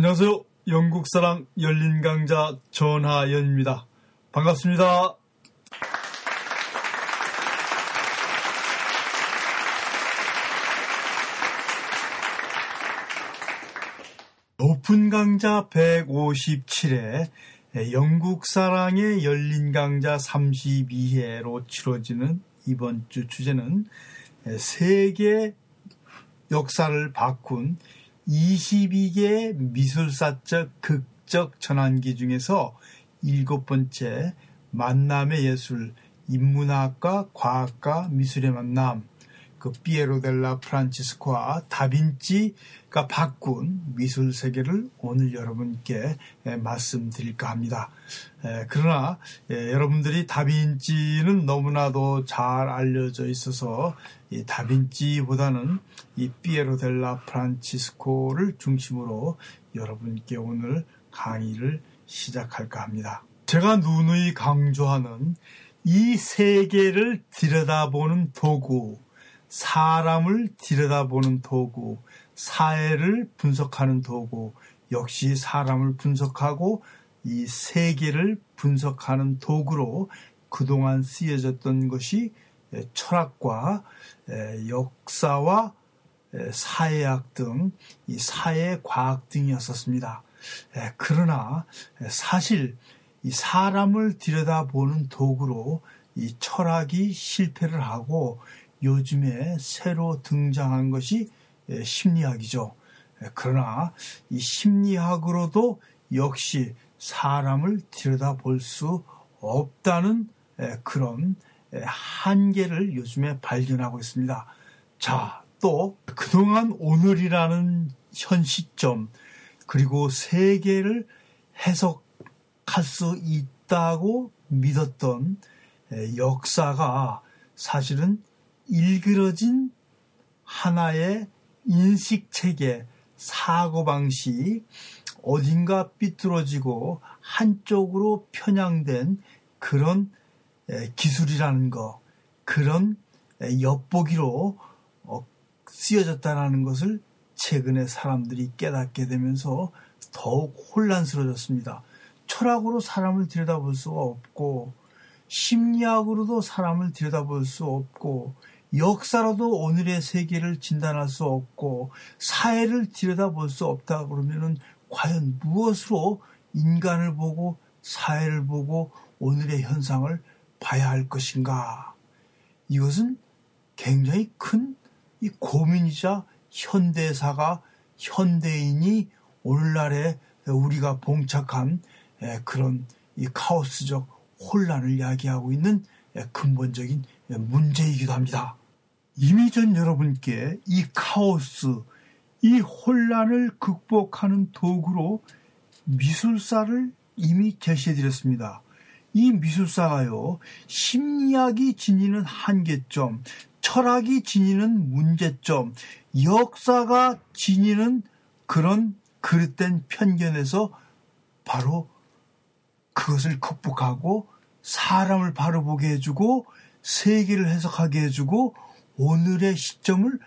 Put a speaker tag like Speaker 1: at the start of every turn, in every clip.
Speaker 1: 안녕하세요. 영국사랑 열린 강자 전하연입니다. 반갑습니다. 높은 강자 157회 영국사랑의 열린 강자 32회로 치러지는 이번 주 주제는 세계 역사를 바꾼 22개 미술사적 극적 전환기 중에서 일곱 번째 만남의 예술, 인문학과 과학과 미술의 만남, 그 피에로 델라 프란치스코와 다빈치가 바꾼 미술 세계를 오늘 여러분께 말씀드릴까 합니다. 그러나 여러분들이 다빈치는 너무나도 잘 알려져 있어서 이 다빈치보다는 이 피에로 델라 프란치스코를 중심으로 여러분께 오늘 강의를 시작할까 합니다. 제가 누누이 강조하는 이 세계를 들여다보는 도구, 사람을 들여다보는 도구, 사회를 분석하는 도구, 역시 사람을 분석하고 이 세계를 분석하는 도구로 그동안 쓰여졌던 것이 철학과 역사와 사회학 등 이 사회과학 등이었었습니다. 그러나 사실 이 사람을 들여다보는 도구로 이 철학이 실패를 하고 요즘에 새로 등장한 것이 심리학이죠. 그러나 이 심리학으로도 역시 사람을 들여다볼 수 없다는 그런 한계를 요즘에 발견하고 있습니다. 자, 또 그동안 오늘이라는 현 시점 그리고 세계를 해석할 수 있다고 믿었던 역사가 사실은 일그러진 하나의 인식 체계, 사고 방식, 어딘가 삐뚤어지고 한쪽으로 편향된 그런 기술이라는 거, 그런 엿보기로 어, 쓰여졌다는 것을 최근에 사람들이 깨닫게 되면서 더욱 혼란스러워졌습니다. 철학으로 사람을 들여다볼 수가 없고, 심리학으로도 사람을 들여다볼 수 없고, 역사로도 오늘의 세계를 진단할 수 없고 사회를 들여다볼 수 없다 그러면은 과연 무엇으로 인간을 보고 사회를 보고 오늘의 현상을 봐야 할 것인가? 이것은 굉장히 큰 이 고민이자 현대사가 현대인이 오늘날에 우리가 봉착한 그런 이 카오스적 혼란을 야기하고 있는 근본적인 문제이기도 합니다. 이미 전 여러분께 이 카오스, 이 혼란을 극복하는 도구로 미술사를 이미 제시해 드렸습니다. 이 미술사가요, 심리학이 지니는 한계점, 철학이 지니는 문제점, 역사가 지니는 그런 그릇된 편견에서 바로 그것을 극복하고 사람을 바로 보게 해주고 세계를 해석하게 해주고 오늘의 시점을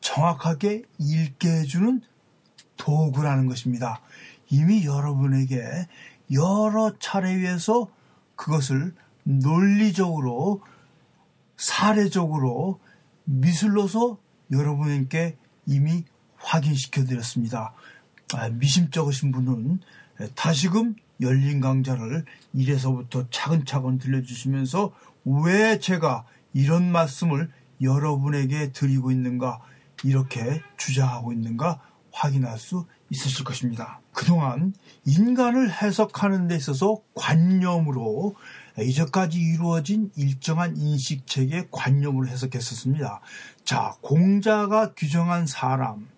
Speaker 1: 정확하게 읽게 해주는 도구라는 것입니다. 이미 여러분에게 여러 차례에서 그것을 논리적으로 사례적으로 미술로서 여러분께 이미 확인시켜 드렸습니다. 아, 미심쩍으신 분은 다시금 열린 강좌를 1에서부터 차근차근 들려주시면서 왜 제가 이런 말씀을 여러분에게 드리고 있는가 이렇게 주장하고 있는가 확인할 수 있으실 것입니다. 그동안 인간을 해석하는 데 있어서 관념으로 이제까지 이루어진 일정한 인식 체계 관념으로 해석했었습니다. 자, 공자가 규정한 사람,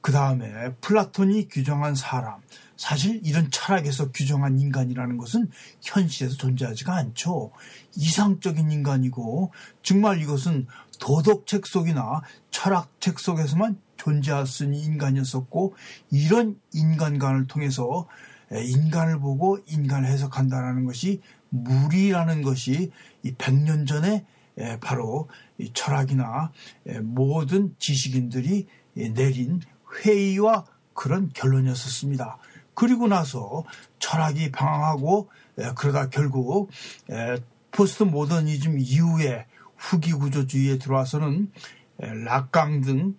Speaker 1: 그 다음에 플라톤이 규정한 사람, 사실 이런 철학에서 규정한 인간이라는 것은 현실에서 존재하지가 않죠. 이상적인 인간이고 정말 이것은 도덕책 속이나 철학책 속에서만 존재할 수 있는 인간이었었고 이런 인간관을 통해서 인간을 보고 인간을 해석한다는 것이 무리라는 것이 이 100년 전에 바로 철학이나 모든 지식인들이 내린 회의와 그런 결론이었었습니다. 그리고 나서 철학이 방황하고 그러다 결국 포스트 모더니즘 이후에 후기 구조주의에 들어와서는 락강 등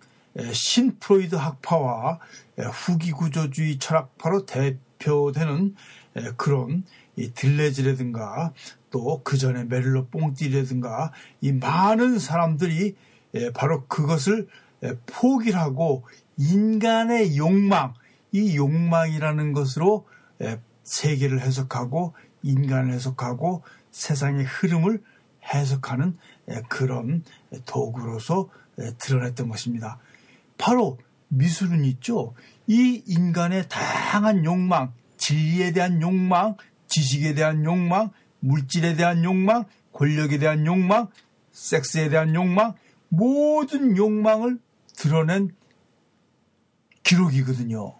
Speaker 1: 신프로이드 학파와 후기 구조주의 철학파로 대표되는 그런 들레즈라든가 또 그 전에 메릴로 뽕띠라든가 이 많은 사람들이 바로 그것을 포기하고 인간의 욕망, 이 욕망이라는 것으로 세계를 해석하고 인간을 해석하고 세상의 흐름을 해석하는 그런 도구로서 드러냈던 것입니다. 바로 미술은 있죠. 이 인간의 다양한 욕망, 진리에 대한 욕망, 지식에 대한 욕망, 물질에 대한 욕망, 권력에 대한 욕망, 섹스에 대한 욕망, 모든 욕망을 드러낸 기록이거든요.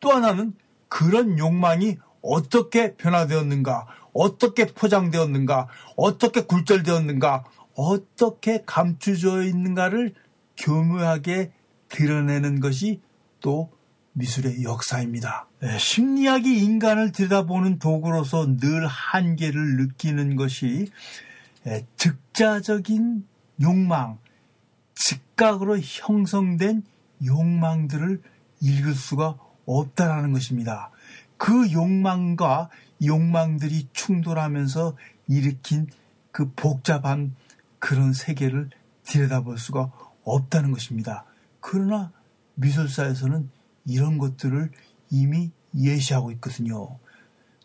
Speaker 1: 또 하나는 그런 욕망이 어떻게 변화되었는가, 어떻게 포장되었는가, 어떻게 굴절되었는가, 어떻게 감추져 있는가를 교묘하게 드러내는 것이 또 미술의 역사입니다. 네, 심리학이 인간을 들여다보는 도구로서 늘 한계를 느끼는 것이 네, 즉자적인 욕망, 즉각으로 형성된 욕망들을 읽을 수가 없다라는 것입니다. 그 욕망과 욕망들이 충돌하면서 일으킨 그 복잡한 그런 세계를 들여다볼 수가 없다는 것입니다. 그러나 미술사에서는 이런 것들을 이미 예시하고 있거든요.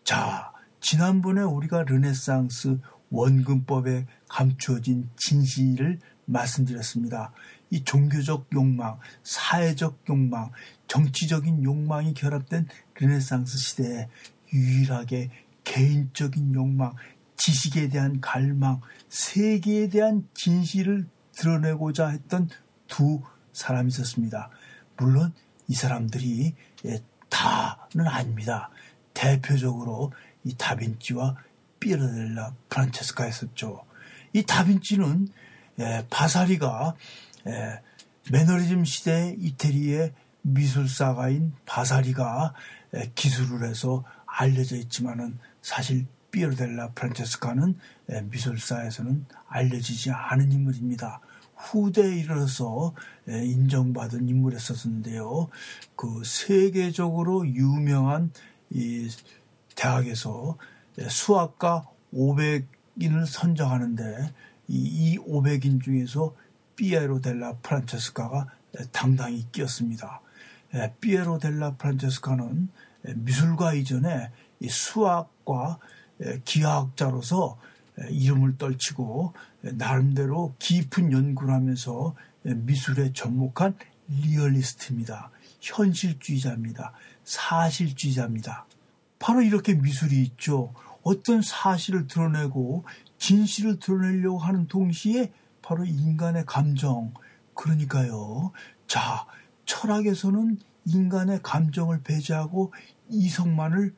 Speaker 1: 자, 지난번에 우리가 르네상스 원근법에 감추어진 진실을 말씀드렸습니다. 이 종교적 욕망, 사회적 욕망, 정치적인 욕망이 결합된 르네상스 시대에 유일하게 개인적인 욕망, 지식에 대한 갈망, 세계에 대한 진실을 드러내고자 했던 두 사람이 있었습니다. 물론 이 사람들이 예, 다는 아닙니다. 대표적으로 이 다빈치와 피에로델라 프란체스카였었죠. 이 다빈치는 예, 바사리가 예, 매너리즘 시대 이태리의 미술사가인 바사리가 기술을 해서 알려져 있지만은 사실 피에로델라 프란체스카는 미술사에서는 알려지지 않은 인물입니다. 후대에 이르러서 인정받은 인물이었었는데요. 그 세계적으로 유명한 이 대학에서 수학과 500인을 선정하는데 이 500인 중에서 피에로 델라 프란체스카가 당당히 끼었습니다. 피에로 델라 프란체스카는 미술가 이전에 수학과 기하학자로서 이름을 떨치고 나름대로 깊은 연구를 하면서 미술에 접목한 리얼리스트입니다. 현실주의자입니다. 사실주의자입니다. 바로 이렇게 미술이 있죠. 어떤 사실을 드러내고 진실을 드러내려고 하는 동시에 바로 인간의 감정. 그러니까요. 자, 철학에서는 인간의 감정을 배제하고 이성만을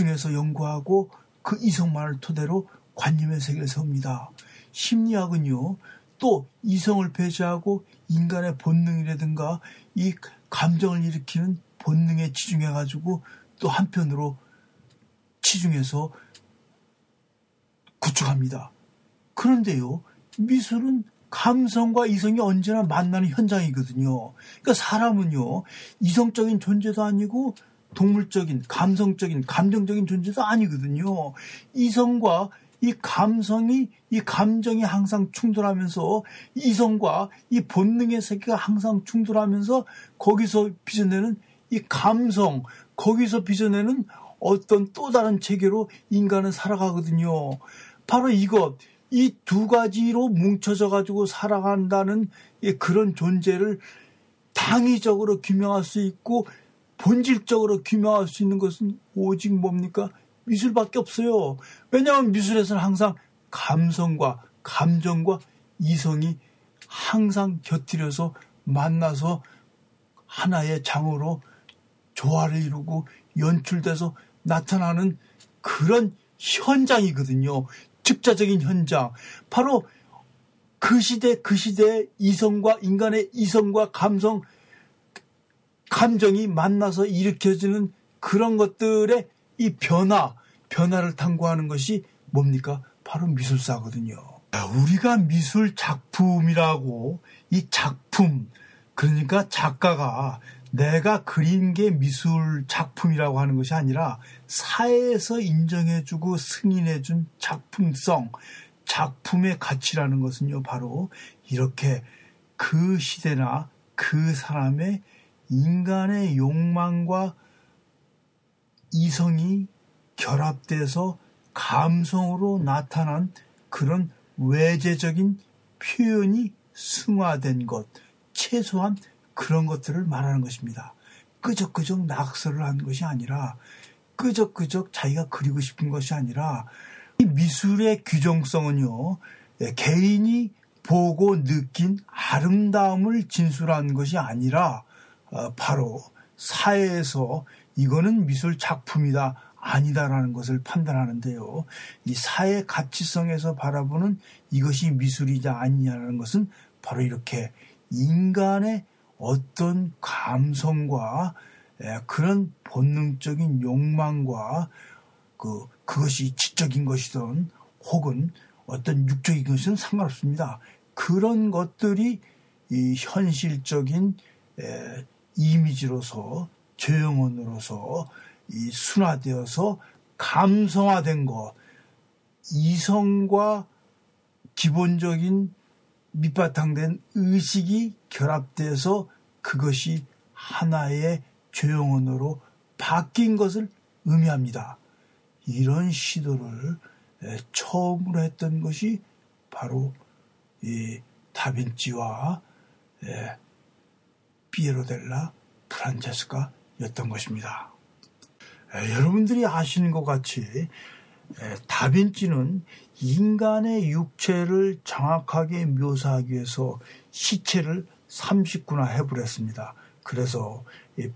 Speaker 1: 집중해서 연구하고 그 이성만을 토대로 관념의 세계를 세웁니다. 심리학은요, 또 이성을 배제하고 인간의 본능이라든가 이 감정을 일으키는 본능에 치중해가지고 또 한편으로 치중해서 구축합니다. 그런데요, 미술은 감성과 이성이 언제나 만나는 현장이거든요. 그러니까 사람은요, 이성적인 존재도 아니고 동물적인, 감성적인, 감정적인 존재도 아니거든요. 이성과 이 감성이, 이 감정이 항상 충돌하면서 이성과 이 본능의 세계가 항상 충돌하면서 거기서 빚어내는 이 감성, 거기서 빚어내는 어떤 또 다른 체계로 인간은 살아가거든요. 바로 이것, 이 두 가지로 뭉쳐져 가지고 살아간다는 그런 존재를 당위적으로 규명할 수 있고 본질적으로 규명할 수 있는 것은 오직 뭡니까? 미술밖에 없어요. 왜냐하면 미술에서는 항상 감성과 감정과 이성이 항상 곁들여서 만나서 하나의 장으로 조화를 이루고 연출돼서 나타나는 그런 현장이거든요. 즉자적인 현장. 바로 그 시대, 그 시대의 이성과 인간의 이성과 감성, 감정이 만나서 일으켜지는 그런 것들의 이 변화, 변화를 탐구하는 것이 뭡니까? 바로 미술사거든요. 우리가 미술 작품이라고 이 작품, 그러니까 작가가 내가 그린 게 미술 작품이라고 하는 것이 아니라 사회에서 인정해주고 승인해준 작품성, 작품의 가치라는 것은요, 바로 이렇게 그 시대나 그 사람의 인간의 욕망과 이성이 결합돼서 감성으로 나타난 그런 외재적인 표현이 승화된 것, 최소한 그런 것들을 말하는 것입니다. 끄적끄적 낙서를 한 것이 아니라 끄적끄적 자기가 그리고 싶은 것이 아니라 이 미술의 규정성은요, 예, 개인이 보고 느낀 아름다움을 진술한 것이 아니라 어, 바로 사회에서 이거는 미술 작품이다 아니다라는 것을 판단하는데요. 이 사회 가치성에서 바라보는 이것이 미술이자 아니냐라는 것은 바로 이렇게 인간의 어떤 감성과 그런 본능적인 욕망과 그 그것이 지적인 것이든 혹은 어떤 육적인 것은 상관없습니다. 그런 것들이 이 현실적인 이미지로서 죄영원으로서 이 순화되어서 감성화된 것, 이성과 기본적인 밑바탕된 의식이 결합돼서 그것이 하나의 죄영원으로 바뀐 것을 의미합니다. 이런 시도를 처음으로 했던 것이 바로 이 다빈치와 피에로델라 프란체스카였던 것입니다. 여러분들이 아시는 것 같이 다빈치는 인간의 육체를 정확하게 묘사하기 위해서 시체를 30구나 해부했습니다. 그래서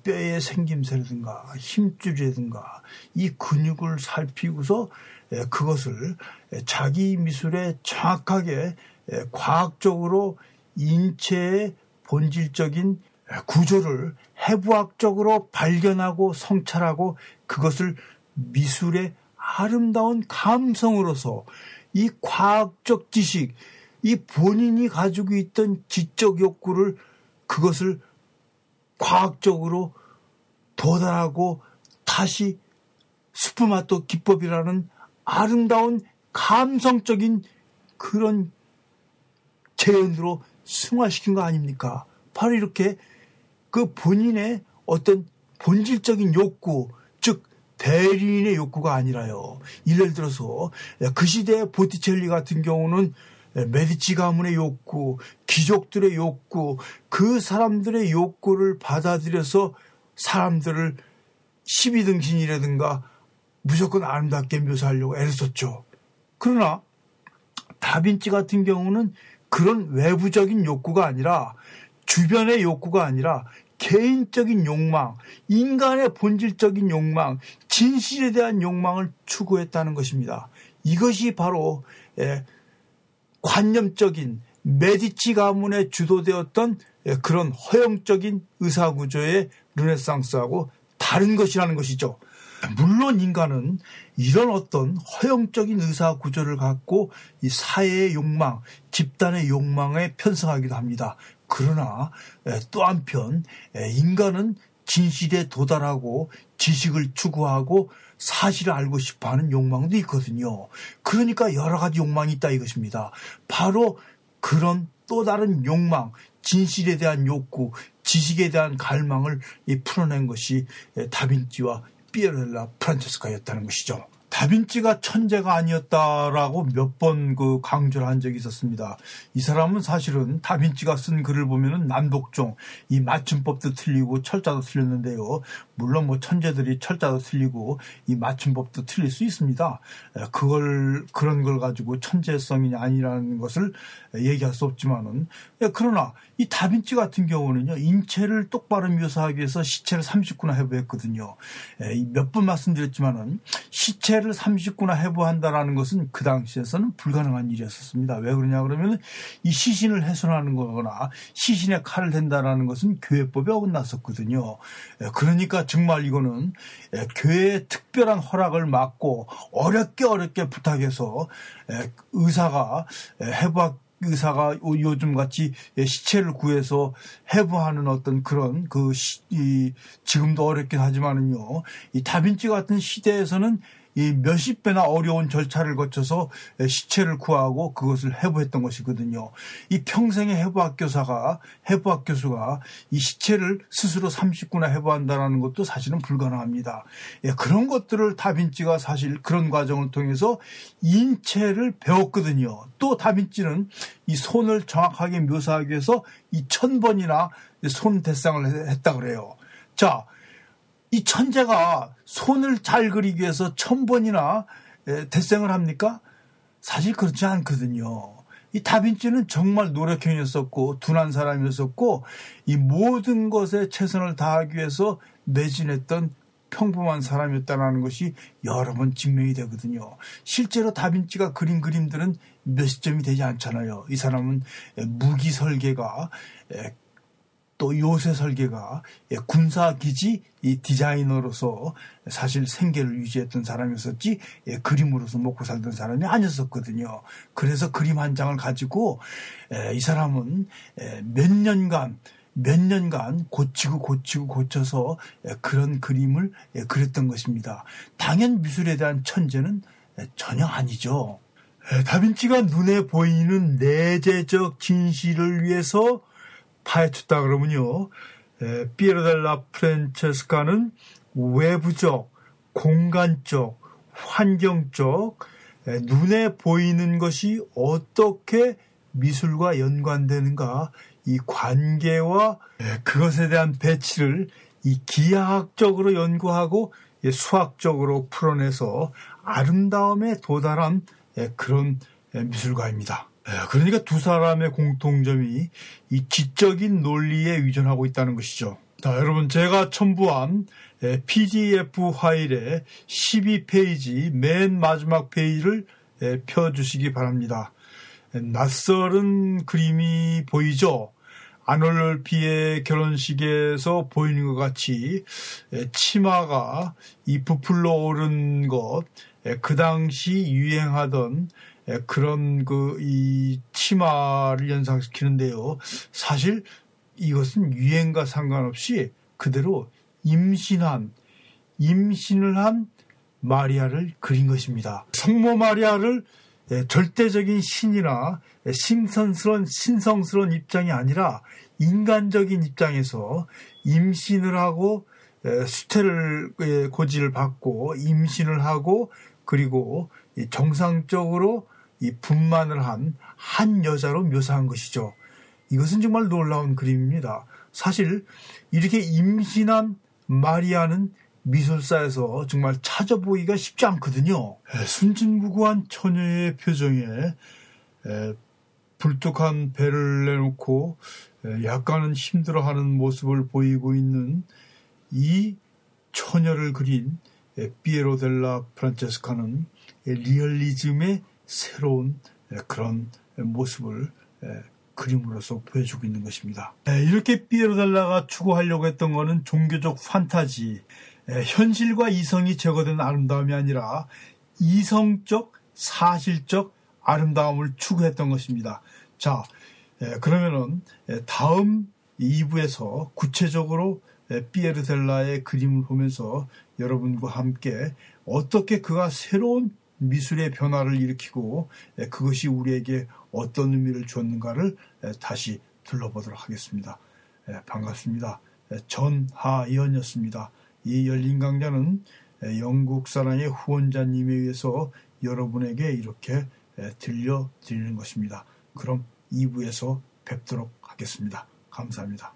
Speaker 1: 뼈의 생김새라든가 힘줄이라든가 이 근육을 살피고서 그것을 자기 미술에 정확하게 과학적으로 인체의 본질적인 구조를 해부학적으로 발견하고 성찰하고 그것을 미술의 아름다운 감성으로서 이 과학적 지식, 이 본인이 가지고 있던 지적 욕구를 그것을 과학적으로 도달하고 다시 스프마토 기법이라는 아름다운 감성적인 그런 재현으로 승화시킨 거 아닙니까? 바로 이렇게 그 본인의 어떤 본질적인 욕구, 즉 대리인의 욕구가 아니라요. 예를 들어서 그 시대의 보티첼리 같은 경우는 메디치 가문의 욕구, 귀족들의 욕구, 그 사람들의 욕구를 받아들여서 사람들을 12등신이라든가 무조건 아름답게 묘사하려고 애를 썼죠. 그러나 다빈치 같은 경우는 그런 외부적인 욕구가 아니라 주변의 욕구가 아니라 개인적인 욕망, 인간의 본질적인 욕망, 진실에 대한 욕망을 추구했다는 것입니다. 이것이 바로 예, 관념적인 메디치 가문에 주도되었던 예, 그런 허용적인 의사구조의 르네상스하고 다른 것이라는 것이죠. 물론 인간은 이런 어떤 허용적인 의사 구조를 갖고 이 사회의 욕망, 집단의 욕망에 편성하기도 합니다. 그러나 또 한편 인간은 진실에 도달하고 지식을 추구하고 사실을 알고 싶어 하는 욕망도 있거든요. 그러니까 여러 가지 욕망이 있다 이것입니다. 바로 그런 또 다른 욕망, 진실에 대한 욕구, 지식에 대한 갈망을 풀어낸 것이 다빈치와 피에렐라 프란체스카였다는 것이죠. 다빈치가 천재가 아니었다라고 몇 번 그 강조를 한 적이 있었습니다. 이 사람은 사실은 다빈치가 쓴 글을 보면은 난독종, 이 맞춤법도 틀리고 철자도 틀렸는데요. 물론 뭐 천재들이 철자도 틀리고 이 맞춤법도 틀릴 수 있습니다. 그걸 그런 걸 가지고 천재성이 아니라는 것을 얘기할 수 없지만은 그러나 이 다빈치 같은 경우는요 인체를 똑바로 묘사하기 위해서 시체를 30구나 해부했거든요. 몇 번 말씀드렸지만은 시체를 시체를 30구나 해부한다라는 것은 그 당시에서는 불가능한 일이었었습니다. 왜 그러냐 그러면 이 시신을 훼손하는 거거나 시신에 칼을 댄다라는 것은 교회법에 어긋났었거든요. 예, 그러니까 정말 이거는 예, 교회의 특별한 허락을 막고 어렵게 어렵게 부탁해서 예, 의사가 해부학 의사가 요즘 같이 시체를 구해서 해부하는 어떤 그런 그 시, 이, 지금도 어렵긴 하지만은요 이 다빈치 같은 시대에서는 이 몇십 배나 어려운 절차를 거쳐서 시체를 구하고 그것을 해부했던 것이거든요. 이 평생의 해부학 교사가 해부학 교수가 이 시체를 스스로 30구나 해부한다라는 것도 사실은 불가능합니다. 예, 그런 것들을 다빈치가 사실 그런 과정을 통해서 인체를 배웠거든요. 또 다빈치는 이 손을 정확하게 묘사하기 위해서 이 천 번이나 손 대상을 했다 그래요. 자, 이 천재가 손을 잘 그리기 위해서 천 번이나 대생을 합니까? 사실 그렇지 않거든요. 이 다빈치는 정말 노력형이었었고 둔한 사람이었었고 이 모든 것에 최선을 다하기 위해서 매진했던 평범한 사람이었다는 것이 여러 번 증명이 되거든요. 실제로 다빈치가 그린 그림들은 몇십 점이 되지 않잖아요. 이 사람은 무기 설계가 또 요새 설계가 예, 군사기지 이 디자이너로서 사실 생계를 유지했던 사람이었었지 예, 그림으로서 먹고 살던 사람이 아니었었거든요. 그래서 그림 한 장을 가지고 이 사람은 몇 년간 몇 년간 고치고 고치고 고쳐서 그런 그림을 그렸던 것입니다. 당연 미술에 대한 천재는 전혀 아니죠. 다빈치가 눈에 보이는 내재적 진실을 위해서 파헤쳤다 그러면요. 피에로델라 프란체스카는 외부적, 공간적, 환경적, 눈에 보이는 것이 어떻게 미술과 연관되는가 이 관계와 그것에 대한 배치를 이 기하학적으로 연구하고 수학적으로 풀어내서 아름다움에 도달한 그런 미술가입니다. 예, 그러니까 두 사람의 공통점이 이 지적인 논리에 의존하고 있다는 것이죠. 자, 여러분 제가 첨부한 PDF 파일의 12페이지 맨 마지막 페이지를 펴주시기 바랍니다. 낯설은 그림이 보이죠? 아놀피의 결혼식에서 보이는 것 같이 치마가 이 부풀러 오른 것, 그 당시 유행하던 예, 그런 그 이 치마를 연상시키는데요. 사실 이것은 유행과 상관없이 그대로 임신한 임신을 한 마리아를 그린 것입니다. 성모 마리아를 예, 절대적인 신이나 신선스러운 신성스러운 입장이 아니라 인간적인 입장에서 임신을 하고 예, 수태를 고지를 받고 임신을 하고 그리고 정상적으로 이 분만을 한 한 여자로 묘사한 것이죠. 이것은 정말 놀라운 그림입니다. 사실 이렇게 임신한 마리아는 미술사에서 정말 찾아보기가 쉽지 않거든요. 순진무구한 처녀의 표정에 불뚝한 배를 내놓고 약간은 힘들어하는 모습을 보이고 있는 이 처녀를 그린 피에로 델라 프란체스카는 리얼리즘의 새로운 그런 모습을 그림으로서 보여주고 있는 것입니다. 이렇게 피에로달라가 추구하려고 했던 것은 종교적 판타지, 현실과 이성이 제거된 아름다움이 아니라 이성적, 사실적 아름다움을 추구했던 것입니다. 자, 그러면은 다음 2부에서 구체적으로 피에르델라의 그림을 보면서 여러분과 함께 어떻게 그가 새로운 미술의 변화를 일으키고 그것이 우리에게 어떤 의미를 주었는가를 다시 둘러보도록 하겠습니다. 반갑습니다. 전하이언이었습니다. 이 열린 강좌는 영국 사랑의 후원자님에 의해서 여러분에게 이렇게 들려드리는 것입니다. 그럼 2부에서 뵙도록 하겠습니다. 감사합니다.